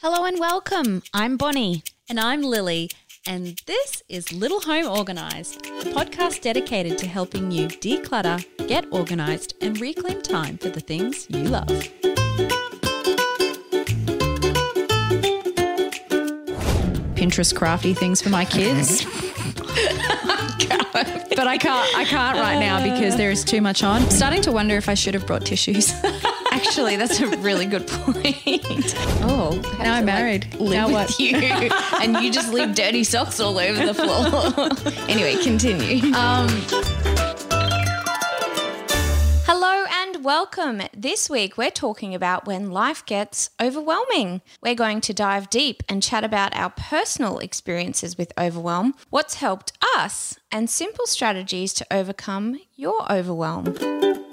Hello and welcome. I'm Bonnie. And I'm Lily, and this is Little Home Organised, a podcast dedicated to helping you declutter, get organised, and reclaim time for the things you love. Pinterest crafty things for my kids. but I can't I can't right now because there is too much on. Starting to wonder if I should have brought tissues. Actually, that's a really good point. Oh, now I'm married. Live now with what? you, and you just leave dirty socks all over the floor. anyway, continue. Um, Hello and welcome. This week we're talking about when life gets overwhelming. We're going to dive deep and chat about our personal experiences with overwhelm, what's helped us, and simple strategies to overcome your overwhelm.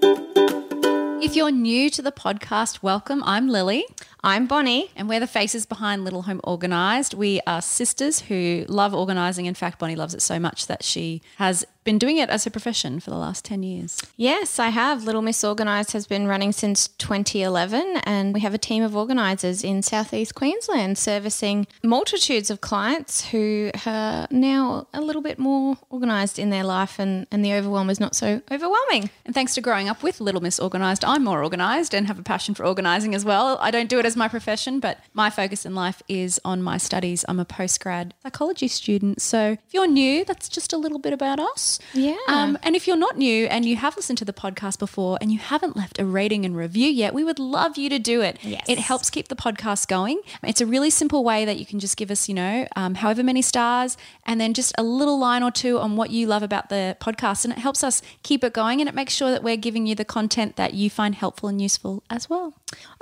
If you're new to the podcast, welcome. I'm Lily. I'm Bonnie. And we're the faces behind Little Home Organised. We are sisters who love organising. In fact, Bonnie loves it so much that she has been doing it as a profession for the last 10 years. Yes, I have. Little Miss Organised has been running since 2011, and we have a team of organisers in southeast Queensland servicing multitudes of clients who are now a little bit more organised in their life, and, and the overwhelm is not so overwhelming. And thanks to growing up with Little Miss Organised, I'm more organised and have a passion for organising as well. I don't do it as my profession, but my focus in life is on my studies. I'm a postgrad psychology student. So if you're new, that's just a little bit about us. Yeah. Um, and if you're not new and you have listened to the podcast before and you haven't left a rating and review yet, we would love you to do it. Yes. It helps keep the podcast going. It's a really simple way that you can just give us, you know, um, however many stars and then just a little line or two on what you love about the podcast. And it helps us keep it going and it makes sure that we're giving you the content that you find helpful and useful as well.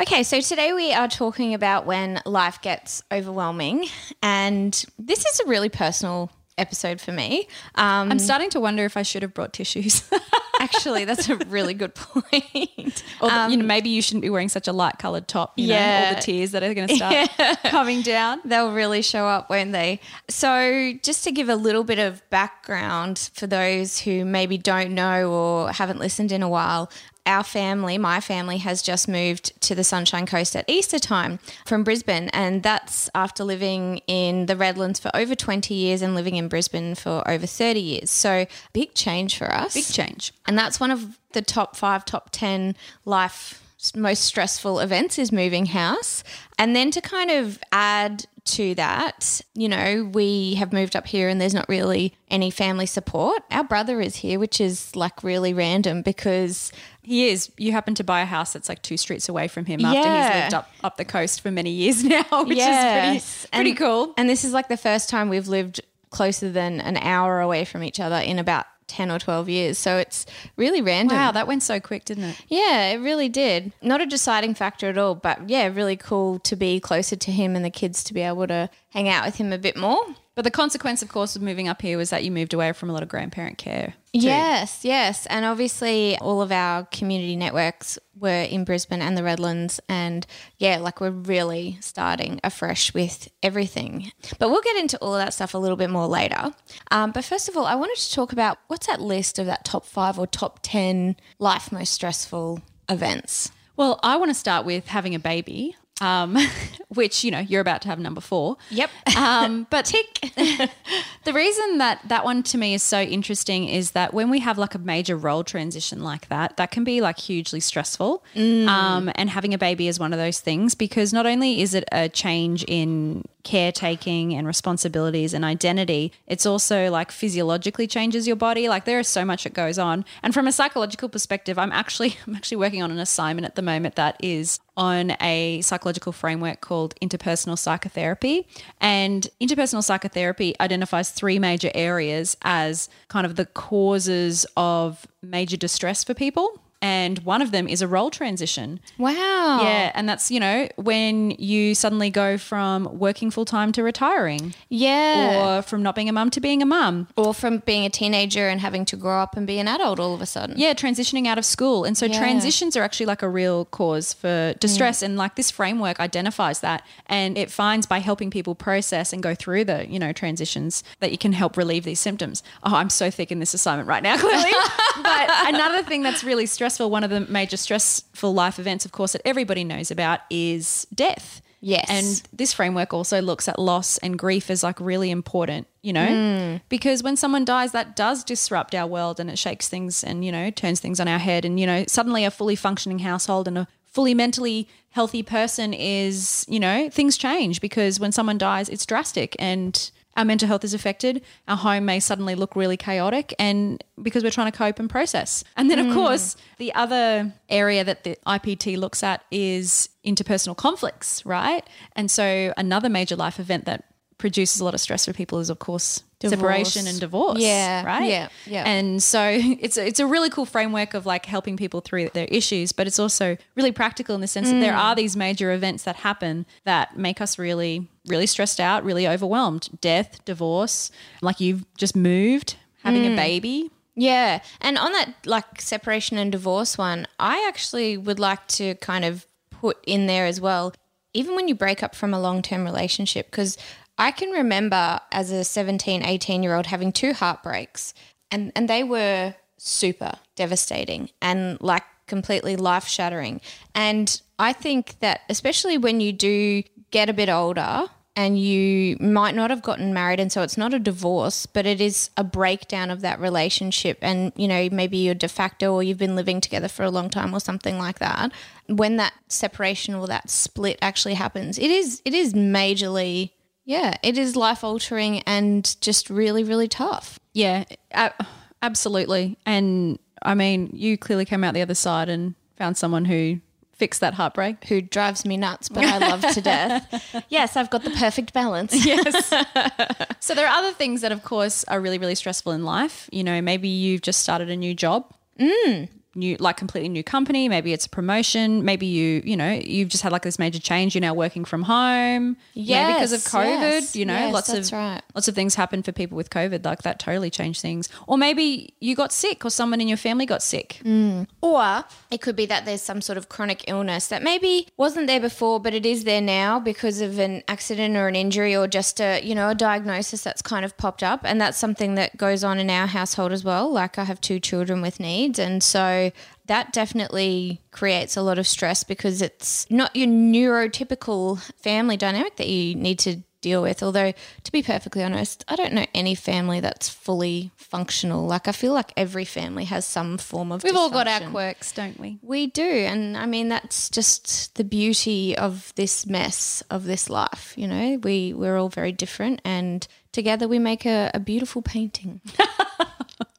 Okay, so today we are talking about when life gets overwhelming, and this is a really personal episode for me. Um, I'm starting to wonder if I should have brought tissues. actually, that's a really good point. or, you know, um, maybe you shouldn't be wearing such a light coloured top. You know, all the tears that are going to start coming down. They'll really show up, won't they? So, just to give a little bit of background for those who maybe don't know or haven't listened in a while, our family, my family, has just moved to the Sunshine Coast at Easter time from Brisbane. And that's after living in the Redlands for over 20 years and living in Brisbane for over 30 years. So, big change for us. Big change. And that's one of the top five, top 10 life most stressful events is moving house. And then to kind of add to that, you know, we have moved up here and there's not really any family support. Our brother is here, which is like really random because He is. You happen to buy a house that's like two streets away from him after he's lived up, up the coast for many years now, which Yes. is pretty, pretty And- cool. And this is like the first time we've lived closer than an hour away from each other in about 10 or 12 years. So it's really random. Wow, that went so quick, didn't it? Yeah, it really did. Not a deciding factor at all, but yeah, really cool to be closer to him and the kids to be able to hang out with him a bit more. But the consequence, of course, of moving up here was that you moved away from a lot of grandparent care. too. Yes, yes. And obviously, all of our community networks were in Brisbane and the Redlands. And yeah, like we're really starting afresh with everything. But we'll get into all of that stuff a little bit more later. Um, but first of all, I wanted to talk about what's that list of that top five or top 10 life most stressful events? Well, I want to start with having a baby, um, which, you know, you're about to have number four. Yep. Um, but tick. the reason that that one to me is so interesting is that when we have like a major role transition like that, that can be like hugely stressful. Um, and having a baby is one of those things because not only is it a change in caretaking and responsibilities and identity, it's also like physiologically changes your body. Like there is so much that goes on. And from a psychological perspective, I'm actually I'm actually working on an assignment at the moment that is on a psychological framework called interpersonal psychotherapy. And interpersonal psychotherapy identifies three major areas as kind of the causes of major distress for people. And one of them is a role transition. Wow. Yeah, and that's, you know, when you suddenly go from working full time to retiring Yeah. or from not being a mum to being a mum. Or, from being a teenager and having to grow up and be an adult all of a sudden. Yeah, transitioning out of school. And so Yeah. transitions are actually like a real cause for distress. And like this framework identifies that and it finds by helping people process and go through the, you know, transitions that you can help relieve these symptoms. Oh, I'm so thick in this assignment right now, clearly. but another thing that's really stressful, one of the major stressful life events, of course, that everybody knows about is death. Yes. And this framework also looks at loss and grief as like really important, you know, Hmm. because when someone dies, that does disrupt our world and it shakes things and, you know, turns things on our head. And, you know, suddenly a fully functioning household and a fully mentally healthy person is, you know, things change because when someone dies, it's drastic and our mental health is affected. Our home may suddenly look really chaotic and because we're trying to cope and process. And then, of mm. course, the other area that the IPT looks at is interpersonal conflicts, right? And so another major life event that produces a lot of stress for people is, of course, separation and divorce. Yeah, Right. yeah, yeah. And so it's a, it's a really cool framework of like helping people through their issues, but it's also really practical in the sense that there Mm. are these major events that happen that make us really, really stressed out, really overwhelmed. Death, divorce, like you've just moved, having Mm. a baby. Yeah. And on that like separation and divorce one, I actually would like to kind of put in there as well, even when you break up from a long term relationship, because I can remember as a 17, 18 year old having two heartbreaks and, and they were super devastating and like completely life shattering. And I think that especially when you do get a bit older, and you might not have gotten married and so it's not a divorce but it is a breakdown of that relationship and you know maybe you're de facto or you've been living together for a long time or something like that when that separation or that split actually happens it is it is majorly yeah it is life altering and just really really tough Yeah, absolutely. And I mean, you clearly came out the other side and found someone who fixed that heartbreak. who drives me nuts but i love to death yes i've got the perfect balance yes. So there are other things that, of course, are really, really stressful in life. You know, maybe you've just started a new job. Mm. New, like completely new company. Maybe it's a promotion. Maybe you, you know, you've just had like this major change. You're now working from home. Maybe because of COVID. yes, you know, yes, lots of right. lots of things happen for people with COVID. Like that totally changed things. Or maybe you got sick, or someone in your family got sick. Mm. Or it could be that there's some sort of chronic illness that maybe wasn't there before, but it is there now because of an accident or an injury or just a, you know, a diagnosis that's kind of popped up. And that's something that goes on in our household as well. Like I have two children with needs. And so that definitely creates a lot of stress because it's not your neurotypical family dynamic that you need to deal with. Although, to be perfectly honest, I don't know any family that's fully functional. Like, I feel like every family has some form of. We've all got our quirks, don't we? We do. And I mean, that's just the beauty of this mess of this life. You know, we, we're all very different and together we make a, a beautiful painting.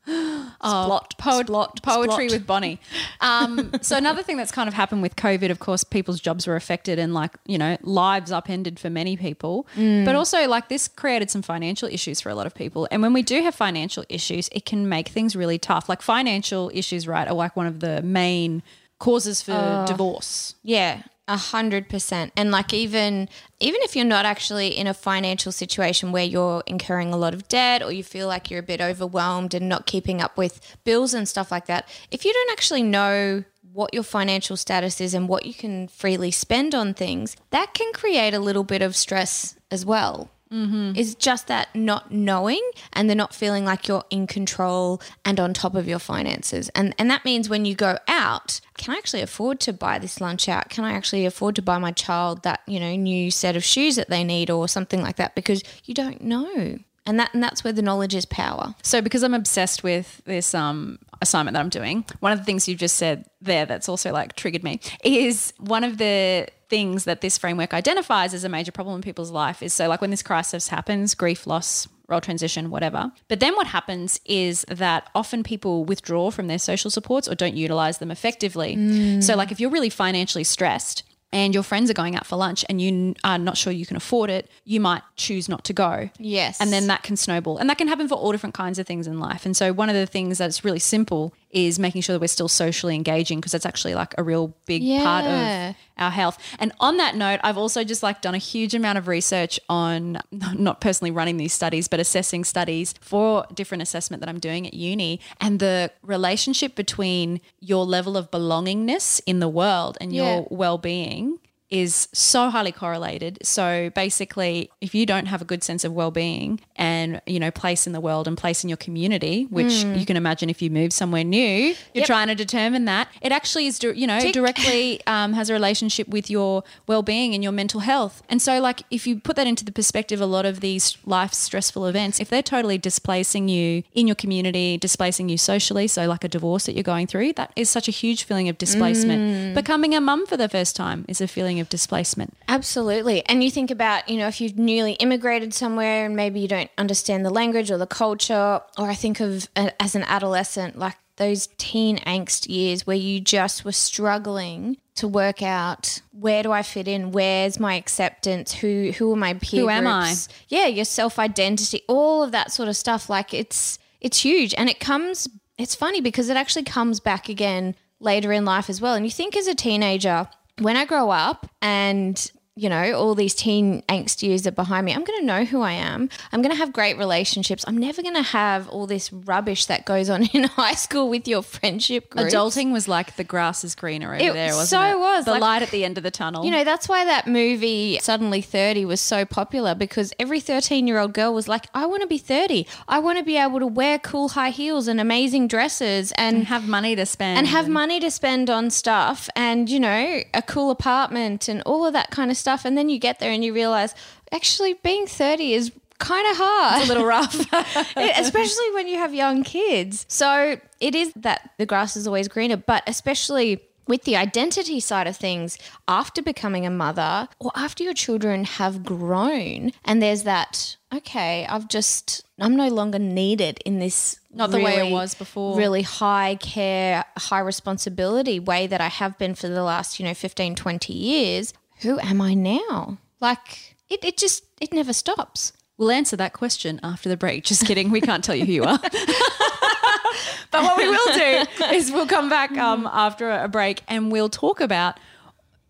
Splot, Poet- splot, poetry splot. with Bonnie. Um, so another thing that's kind of happened with COVID, of course, people's jobs were affected and like you know lives upended for many people. But also like this created some financial issues for a lot of people. And when we do have financial issues, it can make things really tough. Like financial issues, right, are like one of the main causes for divorce. Yeah, a hundred percent. And like even even if you're not actually in a financial situation where you're incurring a lot of debt or you feel like you're a bit overwhelmed and not keeping up with bills and stuff like that, if you don't actually know what your financial status is and what you can freely spend on things, that can create a little bit of stress as well. Mm-hmm. Is just that not knowing and then not feeling like you're in control and on top of your finances. And and that means when you go out, can I actually afford to buy this lunch out? Can I actually afford to buy my child that, you know, new set of shoes that they need or something like that because you don't know. And that and that's where the knowledge is power. So because I'm obsessed with this um, assignment that I'm doing, one of the things you've just said there that's also like triggered me is one of the things that this framework identifies as a major problem in people's life is so like when this crisis happens, grief, loss, role transition, whatever. But then what happens is that often people withdraw from their social supports or don't utilize them effectively. So like if you're really financially stressed, and your friends are going out for lunch and you are not sure you can afford it, you might choose not to go. Yes. And then that can snowball. And that can happen for all different kinds of things in life. And so one of the things that's really simple is making sure that we're still socially engaging because that's actually like a real big part of our health. And on that note, I've also just like done a huge amount of research on not personally running these studies, but assessing studies for different assessment that I'm doing at uni and the relationship between your level of belongingness in the world and Yeah. your well-being is so highly correlated. So basically, if you don't have a good sense of well-being and, you know, place in the world and place in your community, which you can imagine if you move somewhere new, you're Mm. Yep. trying to determine that, it actually is, you know, Tick. directly um, has a relationship with your well-being and your mental health. And so like if you put that into the perspective, a lot of these life stressful events, if they're totally displacing you in your community, displacing you socially, so like a divorce that you're going through, that is such a huge feeling of displacement. Mm. Becoming a mum for the first time is a feeling of displacement. Absolutely. And you think about, you know, if you've newly immigrated somewhere and maybe you don't understand the language or the culture, or I think of uh, as an adolescent, like those teen angst years where you just were struggling to work out where do I fit in? Where's my acceptance? Who who are my peer Who am I? Yeah, your self identity, all of that sort of stuff. Like it's it's huge, and it comes. It's funny because it actually comes back again later in life as well. And you think as a teenager, when I grow up and you know, all these teen angst years are behind me. I'm going to know who I am. I'm going to have great relationships. I'm never going to have all this rubbish that goes on in high school with your friendship groups. Adulting was like the grass is greener over It there, wasn't so it? was, The like- light at the end of the tunnel. You know, that's why that movie Suddenly 30 was so popular because every 13 year old girl was like, I want to be 30. I want to be able to wear cool high heels and amazing dresses and and have money to spend. and have money to spend on stuff and you know a cool apartment and all of that kind of stuff and then you get there and you realize actually being 30 is kind of hard It's a little rough. Especially when you have young kids so it is that the grass is always greener but especially with the identity side of things after becoming a mother or after your children have grown and there's that okay i've just i'm no longer needed in this Not the way it was before. really high care high responsibility way that i have been for the last you know 15 20 years who am i now like it, it just it never stops We'll answer that question after the break. Just kidding. We can't tell you who you are. but what we will do is we'll come back um, after a break and we'll talk about,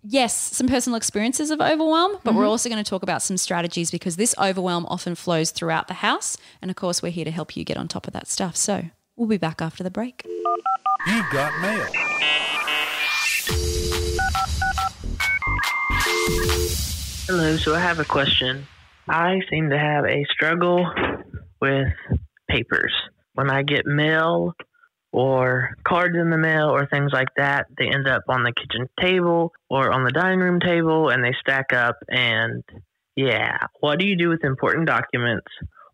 yes, some personal experiences of overwhelm, but we're also going to talk about some strategies because this overwhelm often flows throughout the house. And of course, we're here to help you get on top of that stuff. So we'll be back after the break. You've got mail. Hello, so I have a question. I seem to have a struggle with papers. When I get mail or cards in the mail or things like that, they end up on the kitchen table or on the dining room table and they stack up. And yeah, what do you do with important documents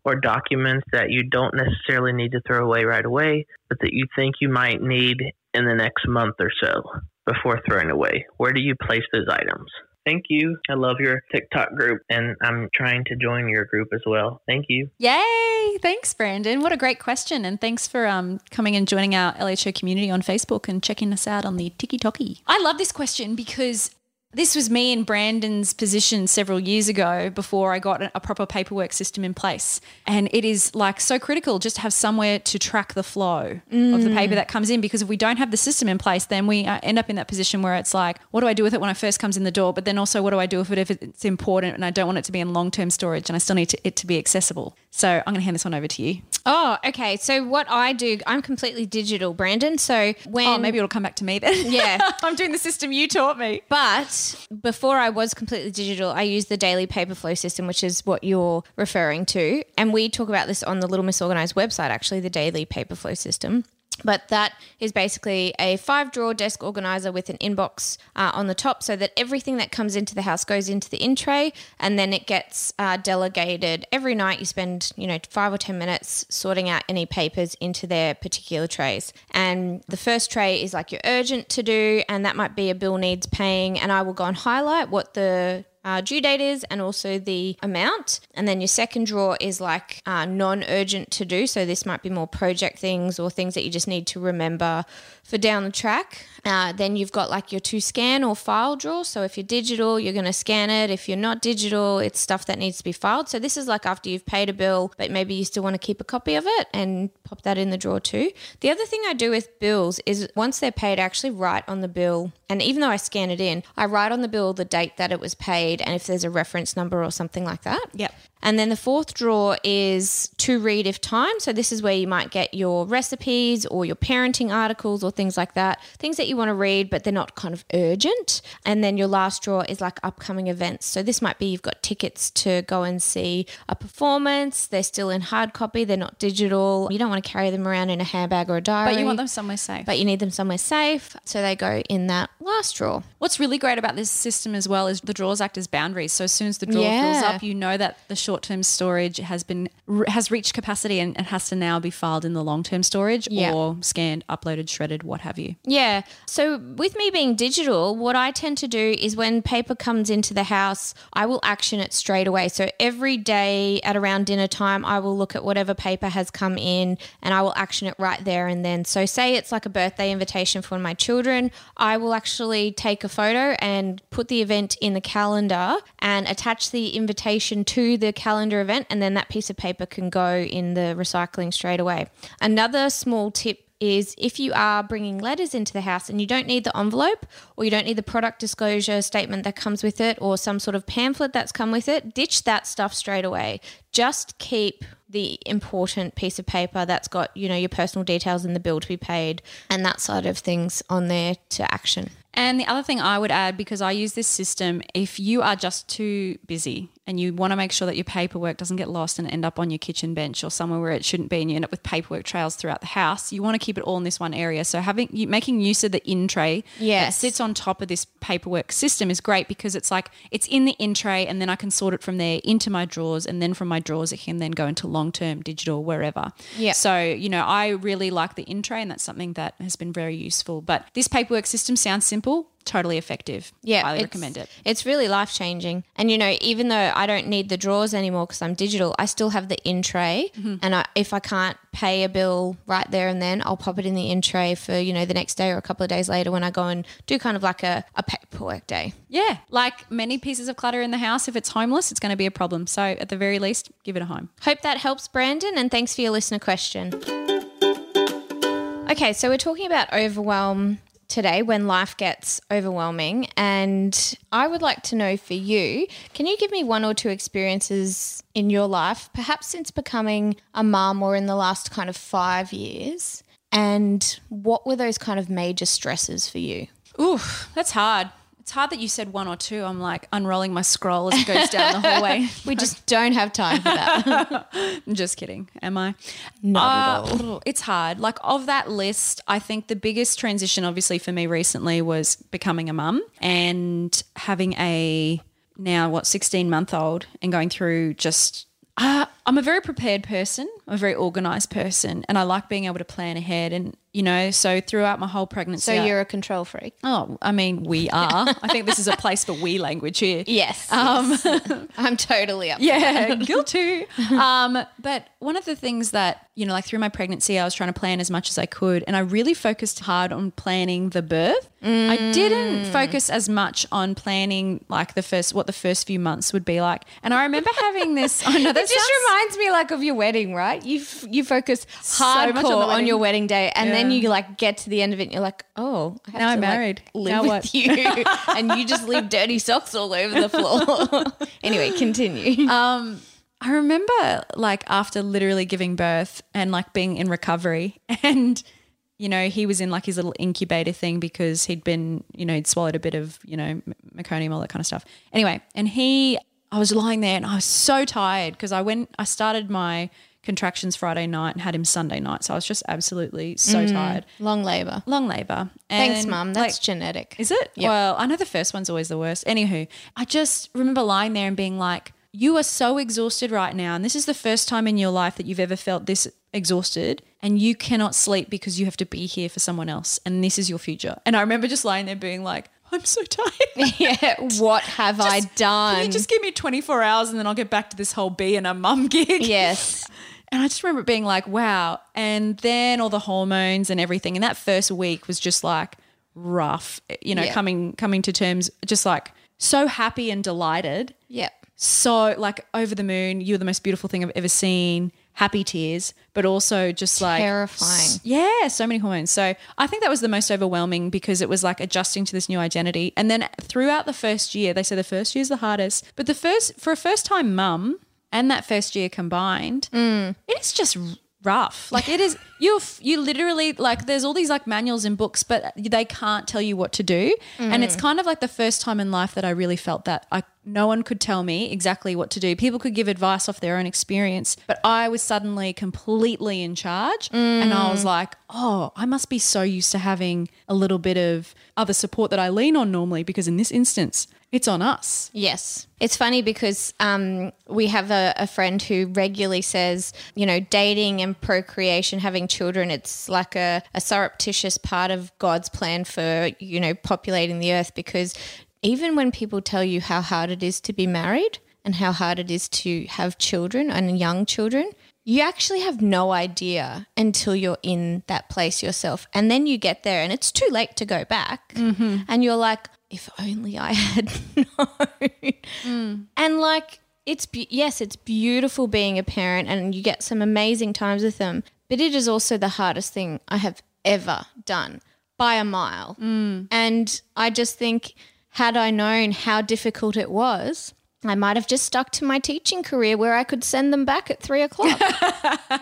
or documents that you don't necessarily need to throw away right away, but that you think you might need in the next month or so before throwing away? Where do you place those items? Thank you. I love your TikTok group and I'm trying to join your group as well. Thank you. Yay! Thanks, Brandon. What a great question. And thanks for um, coming and joining our LHO community on Facebook and checking us out on the TikTok. I love this question because this was me in Brandon's position several years ago before I got a proper paperwork system in place. And it is like so critical just to have somewhere to track the flow of the paper that comes in because if we don't have the system in place, then we uh, end up in that position where it's like, what do I do with it when it first comes in the door? But then also, what do I do with it if it's important and I don't want it to be in long term storage and I still need to, it to be accessible? So I'm going to hand this one over to you. oh okay so what i do i'm completely digital brandon so when Oh, maybe it'll come back to me then. Yeah. I'm doing the system you taught me. But before I was completely digital, I used the daily paper flow system, which is what you're referring to. And we talk about this on the Little Miss Organized website, actually, the daily paper flow system. But that is basically a five drawer desk organizer with an inbox uh, on the top so that everything that comes into the house goes into the in tray and then it gets uh, delegated. Every night you spend, you know, five or 10 minutes sorting out any papers into their particular trays. And the first tray is like your urgent to do, and that might be a bill needs paying. And I will go and highlight what the uh, due date is and also the amount. And then your second drawer is like uh, non urgent to do. So this might be more project things or things that you just need to remember for down the track. Uh, then you've got like your two scan or file drawer. So if you're digital, you're going to scan it. If you're not digital, it's stuff that needs to be filed. So this is like after you've paid a bill, but maybe you still want to keep a copy of it and pop that in the drawer too. The other thing I do with bills is once they're paid, I actually write on the bill. And even though I scan it in, I write on the bill the date that it was paid and if there's a reference number or something like that. Yep. And then the fourth drawer is to read if time. So this is where you might get your recipes or your parenting articles or things like that, things that you want to read, but they're not kind of urgent. And then your last drawer is like upcoming events. So this might be you've got tickets to go and see a performance. They're still in hard copy, they're not digital. You don't want to carry them around in a handbag or a diary. But you want them somewhere safe. But you need them somewhere safe. So they go in that last drawer. What's really great about this system as well is the drawers act as boundaries. So as soon as the drawer fills up, you know that the short-term storage has been has reached capacity and it has to now be filed in the long-term storage Yeah. or scanned, uploaded, shredded, what have you. Yeah. So with me being digital, what I tend to do is when paper comes into the house, I will action it straight away. So every day at around dinner time, I will look at whatever paper has come in and I will action it right there and then. So say it's like a birthday invitation for one of my children, I will actually take a photo and put the event in the calendar and attach the invitation to the calendar event and then that piece of paper can go in the recycling straight away. Another small tip is if you are bringing letters into the house and you don't need the envelope or you don't need the product disclosure statement that comes with it or some sort of pamphlet that's come with it, ditch that stuff straight away. Just keep the important piece of paper that's got, you know, your personal details and the bill to be paid and that side of things on there to action. And the other thing I would add, because I use this system, if you are just too busy and you want to make sure that your paperwork doesn't get lost and end up on your kitchen bench or somewhere where it shouldn't be, and you end up with paperwork trails throughout the house, you want to keep it all in this one area. So having you making use of the in tray that sits on top of this paperwork system is great because it's like it's in the in tray, and then I can sort it from there into my drawers, and then from my drawers it can then go into long term digital wherever. Yeah. So you know, I really like the in tray, and that's something that has been very useful. But this paperwork system sounds simple, totally effective. Yeah, highly recommend it. It's really life changing. And you know, even though I don't need the drawers anymore because I'm digital, I still have the in tray. Mm-hmm. And I, if I can't pay a bill right there and then, I'll pop it in the in tray for you know the next day or a couple of days later when I go and do kind of like a, a paperwork day. Yeah, like many pieces of clutter in the house, if it's homeless, it's going to be a problem. So at the very least, give it a home. Hope that helps, Brandon, and thanks for your listener question. Okay, so we're talking about overwhelm today when life gets overwhelming, and I would like to know for you can you give me one or two experiences in your life, perhaps since becoming a mum or in the last kind of five years? And what were those kind of major stresses for you? Ooh, that's hard. It's hard that you said one or two. I'm like unrolling my scroll as it goes down the hallway. We just don't have time for that. I'm just kidding. Am I? Not at Uh, It's hard. Like of that list, I think the biggest transition, obviously for me recently, was becoming a mum and having a now what 16 month old and going through just. Uh, I'm a very prepared person. I'm a very organized person, and I like being able to plan ahead. And you know, so throughout my whole pregnancy, So you're a control freak. Oh, I mean, we are. I think this is a place for we language here. Yes. Um, I'm totally up. Yeah, guilty. um, but one of the things that, you know, like through my pregnancy, I was trying to plan as much as I could. And I really focused hard on planning the birth. I didn't focus as much on planning like the first, what the first few months would be like. And I remember having this, I know It that just sounds- reminds me like of your wedding, right? You f- you focus So hardcore on on, your wedding day, and then you like get to the end of it, and you're like, oh, I have Now to, I'm like, married. live Now with what? you, and you just leave dirty socks all over the floor. anyway, continue. Um, I remember like after literally giving birth and like being in recovery and you know he was in like his little incubator thing because he'd been you know he'd swallowed a bit of you know meconium all that kind of stuff anyway and he I was lying there and I was so tired because I went I started my contractions Friday night and had him Sunday night so I was just absolutely so mm. tired Long labor. long labor Thanks, And, mum. like, That's genetic. is it? Well, I know the first one's always the worst. Anywho, I just remember lying there and being like, you are so exhausted right now. And this is the first time in your life that you've ever felt this exhausted. And you cannot sleep because you have to be here for someone else. And this is your future. And I remember just lying there being like, I'm so tired. yeah. What have I done? Can you just give me 24 hours and then I'll get back to this whole being a mum gig? yes. And I just remember being like, wow. And then all the hormones and everything. And that first week was just like rough, you know, Yeah. coming coming to terms, just like so happy and delighted. Yep. So like over the moon, you're the most beautiful thing I've ever seen. Happy tears, but also just like Terrifying. yeah, so many hormones. So I think that was the most overwhelming because it was like adjusting to this new identity. And then throughout the first year, they say the first year is the hardest, but the first for a first time mum and that first year combined, mm. it is just rough. Like it is you you literally like there's all these like manuals and books but they can't tell you what to do. And it's mm. kind of like the first time in life that I really felt that I no one could tell me exactly what to do. People could give advice off their own experience, but I was suddenly completely in charge and I was mm. like, "Oh, I must be so used to having a little bit of other support that I lean on normally because in this instance, it's on us." Yes. It's funny because um, we have a, a friend who regularly says, you know, dating and procreation, having children, it's like a, a surreptitious part of God's plan for, you know, populating the earth because even when people tell you how hard it is to be married and how hard it is to have children and young children, you actually have no idea until you're in that place yourself. And then you get there and it's too late to go back. And you're like, if only I had known. Mm. And like, it's, be- yes, it's beautiful being a parent and you get some amazing times with them, but it is also the hardest thing I have ever done by a mile. Mm. And I just think, had I known how difficult it was, I might have just stuck to my teaching career where I could send them back at three o'clock.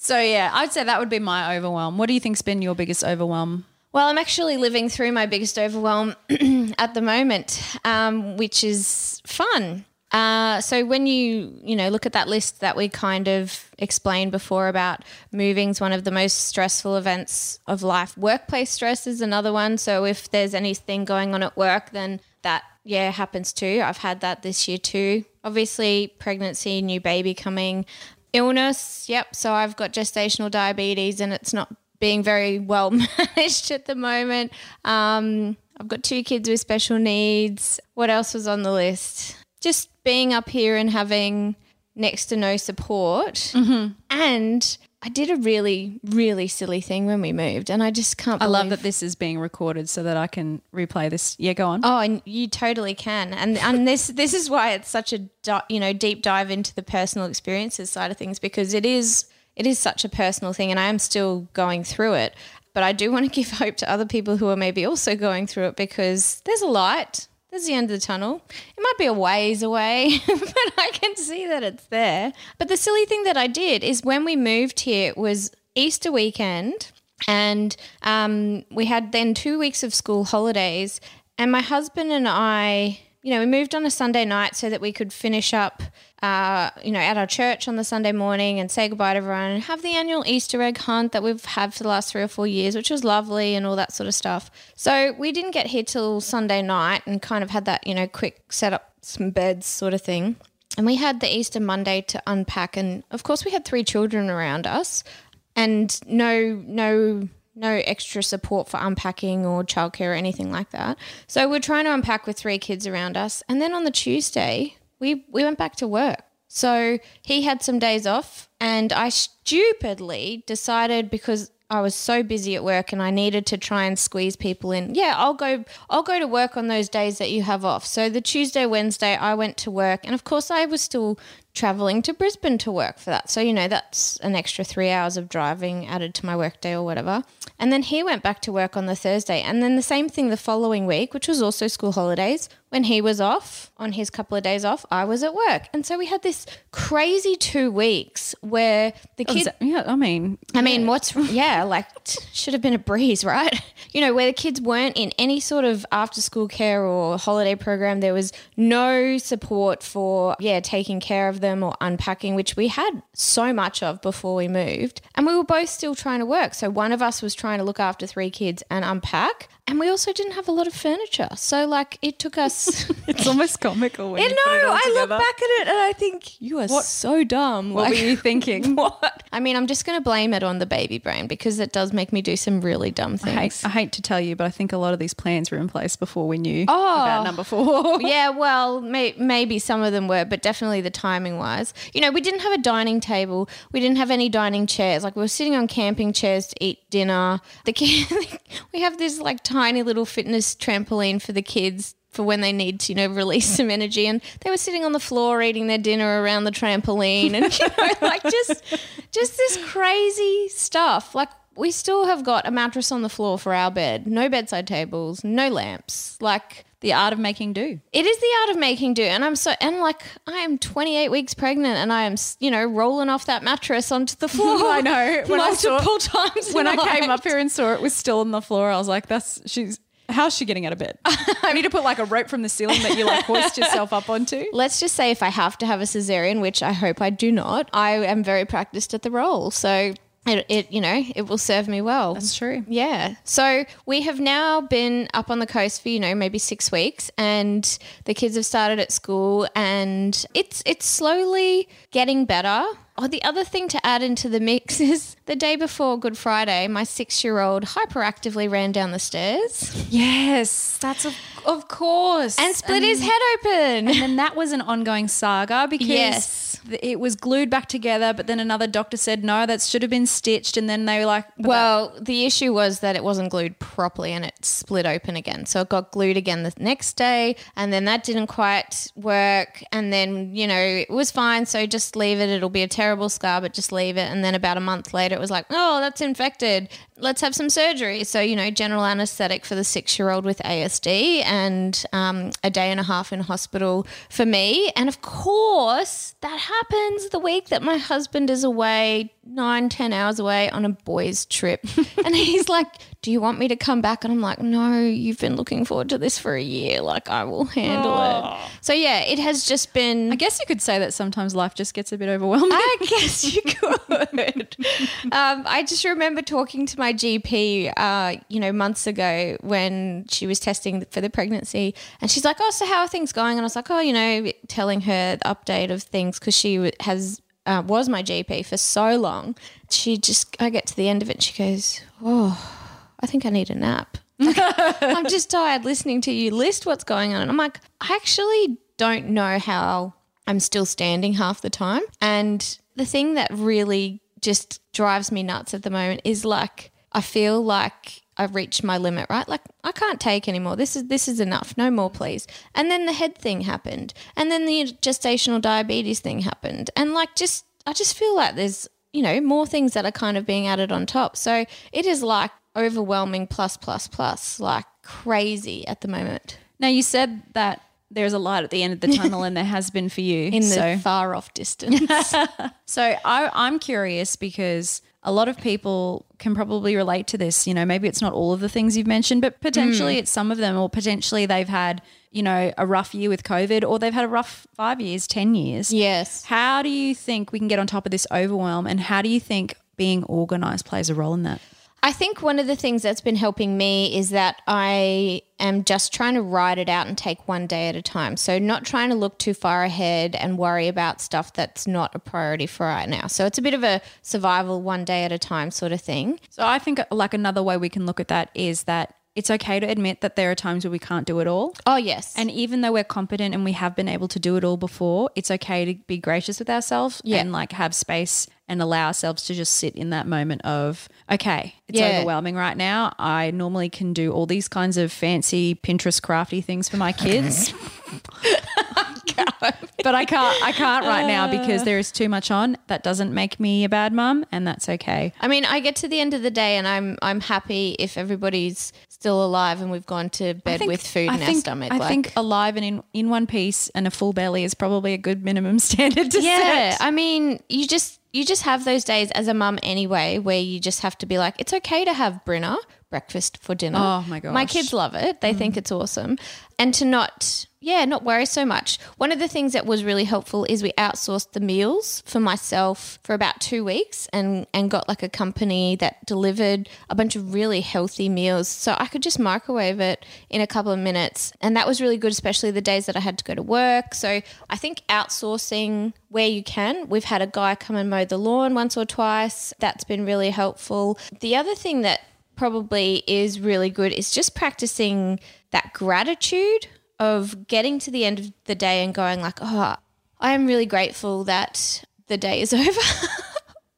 So yeah, I'd say that would be my overwhelm. What do you think's been your biggest overwhelm? Well, I'm actually living through my biggest overwhelm at the moment, um, which is fun. Uh, so when you you know look at that list that we kind of explained before about moving's one of the most stressful events of life. Workplace stress is another one. So if there's anything going on at work, then that yeah happens too. I've had that this year too. Obviously, pregnancy, new baby coming, illness. Yep. So I've got gestational diabetes, and it's not being very well managed at the moment. Um, I've got two kids with special needs. What else was on the list? Just being up here and having next to no support. And I did a really, really silly thing when we moved, and I just can't. I love that this is being recorded so that I can replay this. Yeah, go on. Oh, and you totally can, and and this this is why it's such a you know deep dive into the personal experiences side of things because it is it is such a personal thing, and I am still going through it. But I do want to give hope to other people who are maybe also going through it because there's a light. There's the end of the tunnel. It might be a ways away, but I can see that it's there. But the silly thing that I did is when we moved here, it was Easter weekend, and um, we had then two weeks of school holidays. And my husband and I, you know, we moved on a Sunday night so that we could finish up, uh, you know, at our church on the Sunday morning and say goodbye to everyone and have the annual Easter egg hunt that we've had for the last three or four years, which was lovely and all that sort of stuff. So we didn't get here till Sunday night and kind of had that, you know, quick set up some beds sort of thing. And we had the Easter Monday to unpack. And of course, we had three children around us and no, no, no extra support for unpacking or childcare or anything like that. So we're trying to unpack with three kids around us. And then on the Tuesday, we, we went back to work. So he had some days off, and I stupidly decided because I was so busy at work and I needed to try and squeeze people in. Yeah, I'll go I'll go to work on those days that you have off. So the Tuesday, Wednesday I went to work and of course I was still traveling to Brisbane to work for that. So you know that's an extra 3 hours of driving added to my workday or whatever. And then he went back to work on the Thursday and then the same thing the following week, which was also school holidays. When he was off on his couple of days off, I was at work. And so we had this crazy 2 weeks where the kids yeah, I mean, I mean, what's yeah, like should have been a breeze, right? You know, where the kids weren't in any sort of after school care or holiday program, there was no support for yeah, taking care of them or unpacking, which we had so much of before we moved. And we were both still trying to work. So one of us was trying to look after three kids and unpack, and we also didn't have a lot of furniture. So like it took us it's almost comical. When I you eh, put it know. all I look back at it and I think you are so dumb. What Like- were you thinking? what? I mean, I'm just going to blame it on the baby brain because it does make me do some really dumb I things. hate, I hate to tell you, but I think a lot of these plans were in place before we knew Oh. about number four. yeah, well, may, maybe some of them were, but definitely the timing wise. You know, we didn't have a dining table. We didn't have any dining chairs. Like we were sitting on camping chairs to eat dinner. The kid, we have this like tiny little fitness trampoline for the kids for when they need to, you know, release some energy. And they were sitting on the floor eating their dinner around the trampoline and, you know, like just, just this crazy stuff. Like, we still have got a mattress on the floor for our bed, no bedside tables, no lamps. Like, The art of making do. it is the art of making do. And I'm so, and like, I am 28 weeks pregnant and I am, you know, rolling off that mattress onto the floor. I know. When I saw- multiple times. When I came up here and saw it was still on the floor, I was like, "That's she's." How's she getting out of bed? I need to put like a rope from the ceiling that you like hoist yourself up onto. Let's just say if I have to have a cesarean, which I hope I do not, I am very practiced at the role. So it, it you know, it will serve me well. That's true. Yeah. So we have now been up on the coast for, you know, maybe six weeks and the kids have started at school and it's it's slowly getting better. Oh, the other thing to add into the mix is the day before Good Friday, my six year old hyperactively ran down the stairs Yes, that's of, of course. and split his head open. And then that was an ongoing saga because Yes. It was glued back together, but then another doctor said no, that should have been stitched, and then they were like, but that- Well, the issue was that it wasn't glued properly and it split open again. So it got glued again the next day and then that didn't quite work. And then, you know, it was fine. So just leave it. It'll be a terrible scar, but just leave it. And then about a month later, it was like, oh, that's infected. Let's have some surgery. So, you know, general anesthetic for the six year old with ASD and um, a day and a half in hospital for me. And of course, that happens the week that my husband is away, nine, ten hours away on a boys' trip. and he's like, Do you want me to come back? And I'm like, No, you've been looking forward to this for a year. Like, I will handle it. So, yeah, it has just been. I guess you could say that sometimes life just gets a bit overwhelming. I guess you could. um, I just remember talking to my GP, uh, you know, months ago when she was testing for the pregnancy, and she's like, "Oh, so how are things going?" And I was like, "Oh, you know," telling her the update of things because she has uh, was my GP for so long. She just, I get to the end of it, she goes, "Oh, I think I need a nap." I'm just tired listening to you list what's going on. And I'm like, I actually don't know how I'm still standing half the time. And the thing that really just drives me nuts at the moment is like, I feel like I've reached my limit, right? Like I can't take anymore. This is this is enough. No more, please. And then the head thing happened. And then the gestational diabetes thing happened. And like just I just feel like there's, you know, more things that are kind of being added on top. So it is like overwhelming plus plus plus, like crazy at the moment. now you said that there's a light at the end of the tunnel, and there has been for you In the far off distance. So I, I'm curious because a lot of people can probably relate to this. You know, maybe it's not all of the things you've mentioned, but potentially mm. it's some of them, or potentially they've had, you know, a rough year with COVID, or they've had a rough five years, 10 years. yes. How do you think we can get on top of this overwhelm? And how do you think being organized plays a role in that? I think one of the things that's been helping me is that I am just trying to ride it out and take one day at a time. So, not trying to look too far ahead and worry about stuff that's not a priority for right now. So, it's a bit of a survival one day at a time sort of thing. So I think like another way we can look at that is that it's okay to admit that there are times where we can't do it all. Oh, yes. And even though we're competent and we have been able to do it all before, it's okay to be gracious with ourselves Yeah. and like have space and allow ourselves to just sit in that moment of, okay, it's Yeah. overwhelming right now. I normally can do all these kinds of fancy Pinterest crafty things for my kids. Mm-hmm. but I can't I can't right now because there is too much on. That doesn't make me a bad mum and that's okay. I mean, I get to the end of the day and I'm I'm happy if everybody's still alive and we've gone to bed with food I in our think- stomach. I like, think alive and in, in one piece and a full belly is probably a good minimum standard to yeah, set. I mean, you just you just have those days as a mum anyway, where you just have to be like, it's okay to have Brinner breakfast for dinner. Oh, my god. my. Mm. kids love it; they think it's awesome, and to not. Yeah, not worry so much. One of the things that was really helpful is we outsourced the meals for myself for about two weeks and, and got like a company that delivered a bunch of really healthy meals. So I could just microwave it in a couple of minutes. And that was really good, especially the days that I had to go to work. So I think outsourcing where you can. We've had a guy come and mow the lawn once or twice. That's been really helpful. The other thing that probably is really good is just practicing that gratitude of getting to the end of the day and going like, oh, I am really grateful that the day is over.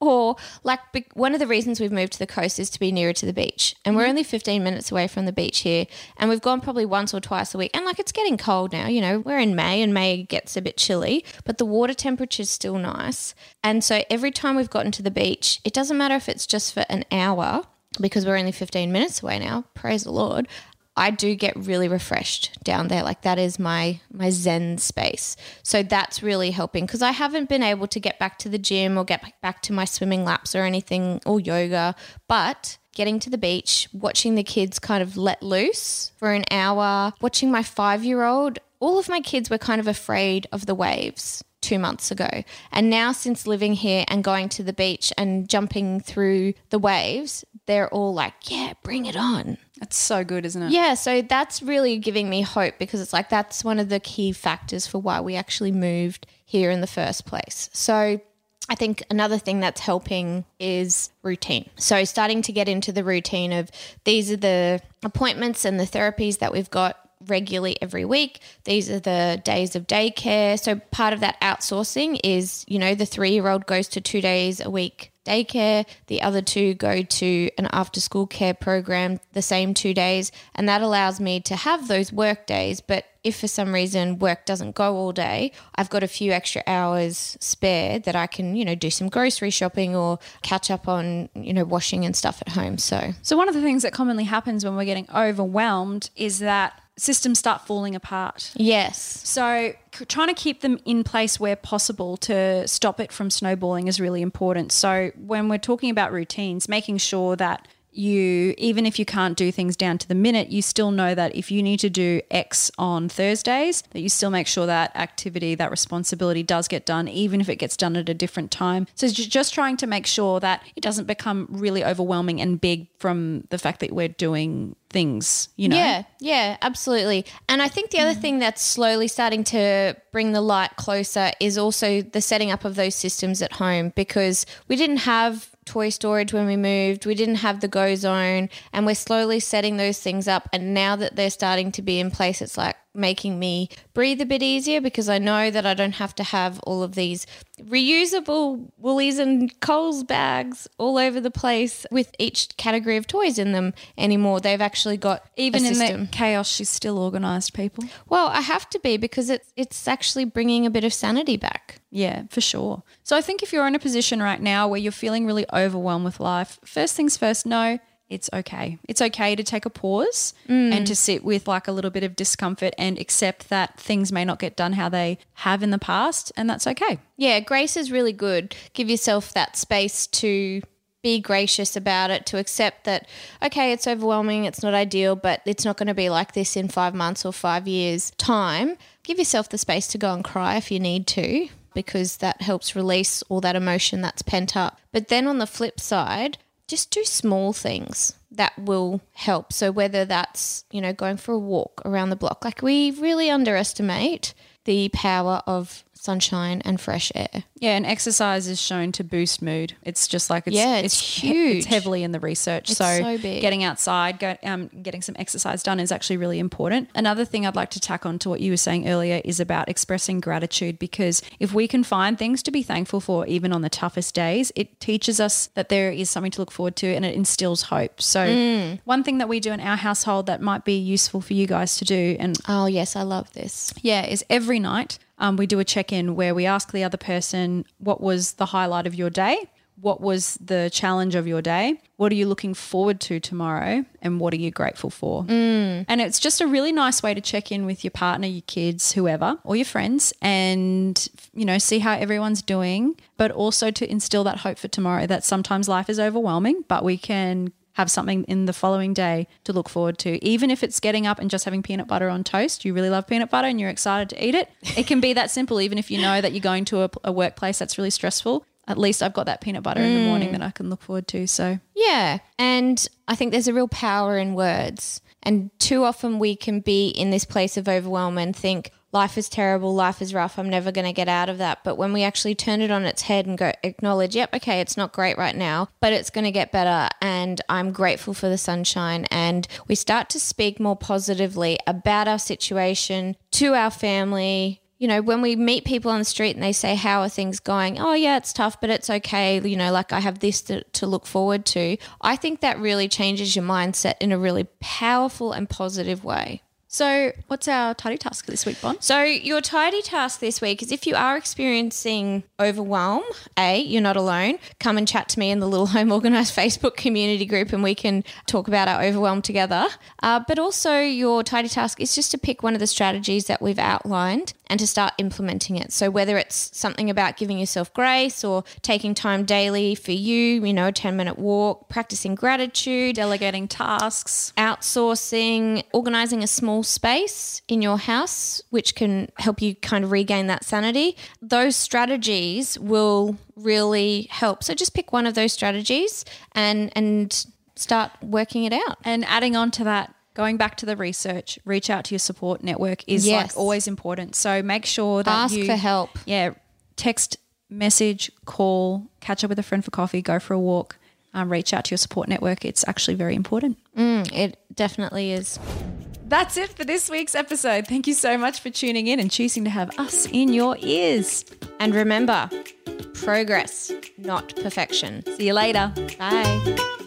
Or like one of the reasons we've moved to the coast is to be nearer to the beach, and we're mm-hmm. only 15 minutes away from the beach here, and we've gone probably once or twice a week. And like it's getting cold now, you know, we're in May, and May gets a bit chilly, but the water temperature is still nice. And so every time we've gotten to the beach, it doesn't matter if it's just for an hour because we're only 15 minutes away now. Praise the Lord. I do get really refreshed down there. Like that is my my zen space. So that's really helping because I haven't been able to get back to the gym or get back to my swimming laps or anything or yoga, but getting to the beach, watching the kids kind of let loose for an hour, watching my 5-year-old, all of my kids were kind of afraid of the waves two months ago. And now, since living here and going to the beach and jumping through the waves, they're all like, yeah, bring it on. That's so good, isn't it? Yeah, so that's really giving me hope because it's like that's one of the key factors for why we actually moved here in the first place. So I think another thing that's helping is routine. So starting to get into the routine of these are the appointments and the therapies that we've got regularly every week. These are the days of daycare. So part of that outsourcing is, you know, the 3-year-old goes to 2 days a week daycare. The other two go to an after school care program the same two days. And that allows me to have those work days. But if for some reason work doesn't go all day, I've got a few extra hours spare that I can, you know, do some grocery shopping or catch up on, you know, washing and stuff at home. So, So one of the things that commonly happens when we're getting overwhelmed is that systems start falling apart. yes. So, c- trying to keep them in place where possible to stop it from snowballing is really important. So, when we're talking about routines, making sure that you, even if you can't do things down to the minute, you still know that if you need to do X on Thursdays, that you still make sure that activity, that responsibility does get done, even if it gets done at a different time. So, just trying to make sure that it doesn't become really overwhelming and big from the fact that we're doing things, you know? Yeah, yeah, absolutely. And I think the other mm. thing that's slowly starting to bring the light closer is also the setting up of those systems at home because we didn't have toy storage when we moved, we didn't have the go zone, and we're slowly setting those things up. And now that they're starting to be in place, it's like making me breathe a bit easier because I know that I don't have to have all of these reusable Woolies and Coles bags all over the place with each category of toys in them anymore. They've actually got Even in system. the chaos, she's still organized, people. Well, I have to be because it's it's actually bringing a bit of sanity back. Yeah, for sure. So I think if you're in a position right now where you're feeling really overwhelmed with life, first things first, know it's okay. It's okay to take a pause mm. and to sit with like a little bit of discomfort and accept that things may not get done how they have in the past, and that's okay. Yeah, grace is really good. Give yourself that space to be gracious about it, to accept that, okay, it's overwhelming, it's not ideal, but it's not going to be like this in five months or five years' time. Give yourself the space to go and cry if you need to, because that helps release all that emotion that's pent up. But then on the flip side, just do small things that will help. So whether that's, you know, going for a walk around the block, like we really underestimate the power of sunshine and fresh air. Yeah, and exercise is shown to boost mood. It's just like it's Yeah, it's he- huge. it's heavily in the research. It's so, so big. getting outside, go, um, getting some exercise done is actually really important. Another thing I'd like to tack on to what you were saying earlier is about expressing gratitude because if we can find things to be thankful for even on the toughest days, it teaches us that there is something to look forward to and it instills hope. So, Mm. one thing that we do in our household that might be useful for you guys to do and Oh, yes, I love this. yeah, is every night um, we do a check in where we ask the other person what was the highlight of your day, what was the challenge of your day, what are you looking forward to tomorrow, and what are you grateful for. Mm. And it's just a really nice way to check in with your partner, your kids, whoever, or your friends, and you know see how everyone's doing, but also to instill that hope for tomorrow. That sometimes life is overwhelming, but we can have something in the following day to look forward to. Even if it's getting up and just having peanut butter on toast, you really love peanut butter and you're excited to eat it. It can be that simple, even if you know that you're going to a, a workplace that's really stressful. At least I've got that peanut butter in the morning that I can look forward to. So, Yeah. And I think there's a real power in words. And too often we can be in this place of overwhelm and think, life is terrible, life is rough, I'm never going to get out of that. But when we actually turn it on its head and go, acknowledge, yep, okay, it's not great right now, but it's going to get better. And I'm grateful for the sunshine. And we start to speak more positively about our situation to our family. you know, when we meet people on the street and they say, How are things going? Oh, yeah, it's tough, but it's okay. You know, like I have this to, to look forward to. I think that really changes your mindset in a really powerful and positive way. So, what's our tidy task this week, Bon? So, your tidy task this week is if you are experiencing overwhelm, A, you're not alone. Come and chat to me in the Little Home Organised Facebook community group and we can talk about our overwhelm together. Uh, but also, your tidy task is just to pick one of the strategies that we've outlined and to start implementing it. So, whether it's something about giving yourself grace or taking time daily for you, you know, a 10 minute walk, practicing gratitude, Delegating tasks. outsourcing, organizing a small space in your house, which can help you kind of regain that sanity. Those strategies will really help. So just pick one of those strategies and and start working it out. And adding on to that, going back to the research, reach out to your support network is Yes. like always important. So make sure that Ask you for help. Yeah, text, message, call, catch up with a friend for coffee, go for a walk, um, reach out to your support network. It's actually very important. It definitely is. That's it for this week's episode. Thank you so much for tuning in and choosing to have us in your ears. And remember, progress, not perfection. See you later. Bye.